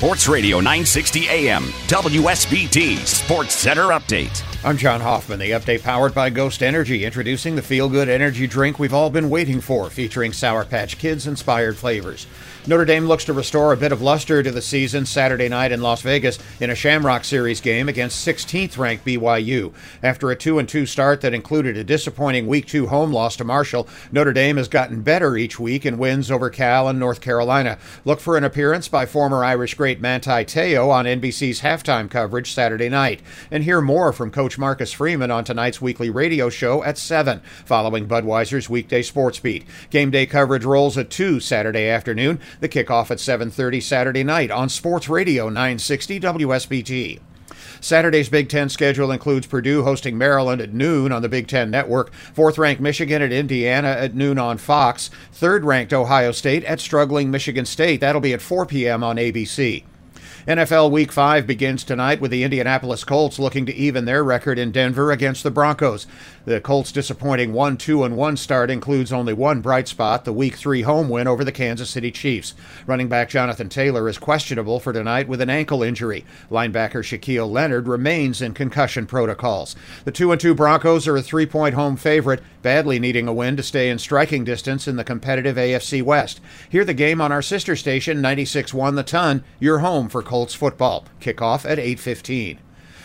Sports Radio 960 AM, WSBT Sports Center Update. I'm John Hoffman, the update powered by Ghost Energy, introducing the feel good energy drink we've all been waiting for, featuring Sour Patch Kids inspired flavors. Notre Dame looks to restore a bit of luster to the season Saturday night in Las Vegas in a Shamrock Series game against 16th ranked BYU. After a 2 2 start that included a disappointing Week 2 home loss to Marshall, Notre Dame has gotten better each week in wins over Cal and North Carolina. Look for an appearance by former Irish great Manti Te'o on NBC's halftime coverage Saturday night. And hear more from Coach Marcus Freeman on tonight's weekly radio show at 7, following Budweiser's weekday sports beat. Game day coverage rolls at 2 Saturday afternoon. The kickoff at 7:30 Saturday night on Sports Radio 960 WSBT. Saturday's Big Ten schedule includes Purdue hosting Maryland at noon on the Big Ten Network, fourth ranked Michigan at Indiana at noon on Fox, third ranked Ohio State at struggling Michigan State. That'll be at 4 p.m. on ABC. NFL Week 5 begins tonight with the Indianapolis Colts looking to even their record in Denver against the Broncos. The Colts' disappointing 1 2 and 1 start includes only one bright spot the Week 3 home win over the Kansas City Chiefs. Running back Jonathan Taylor is questionable for tonight with an ankle injury. Linebacker Shaquille Leonard remains in concussion protocols. The 2 2 Broncos are a three point home favorite, badly needing a win to stay in striking distance in the competitive AFC West. Hear the game on our sister station, 96 1 The Ton, your home for Colts football. Kickoff at 8:15.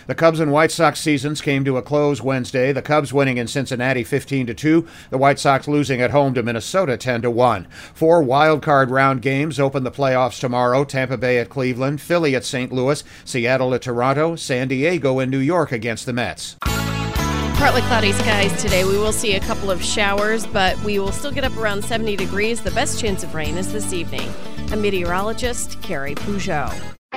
The Cubs and White Sox seasons came to a close Wednesday. The Cubs winning in Cincinnati 15 to 2, the White Sox losing at home to Minnesota 10 to 1. Four wild card round games open the playoffs tomorrow. Tampa Bay at Cleveland, Philly at St. Louis, Seattle at Toronto, San Diego and New York against the Mets. Partly cloudy skies today. We will see a couple of showers, but we will still get up around 70 degrees. The best chance of rain is this evening. A meteorologist, Carrie Peugeot.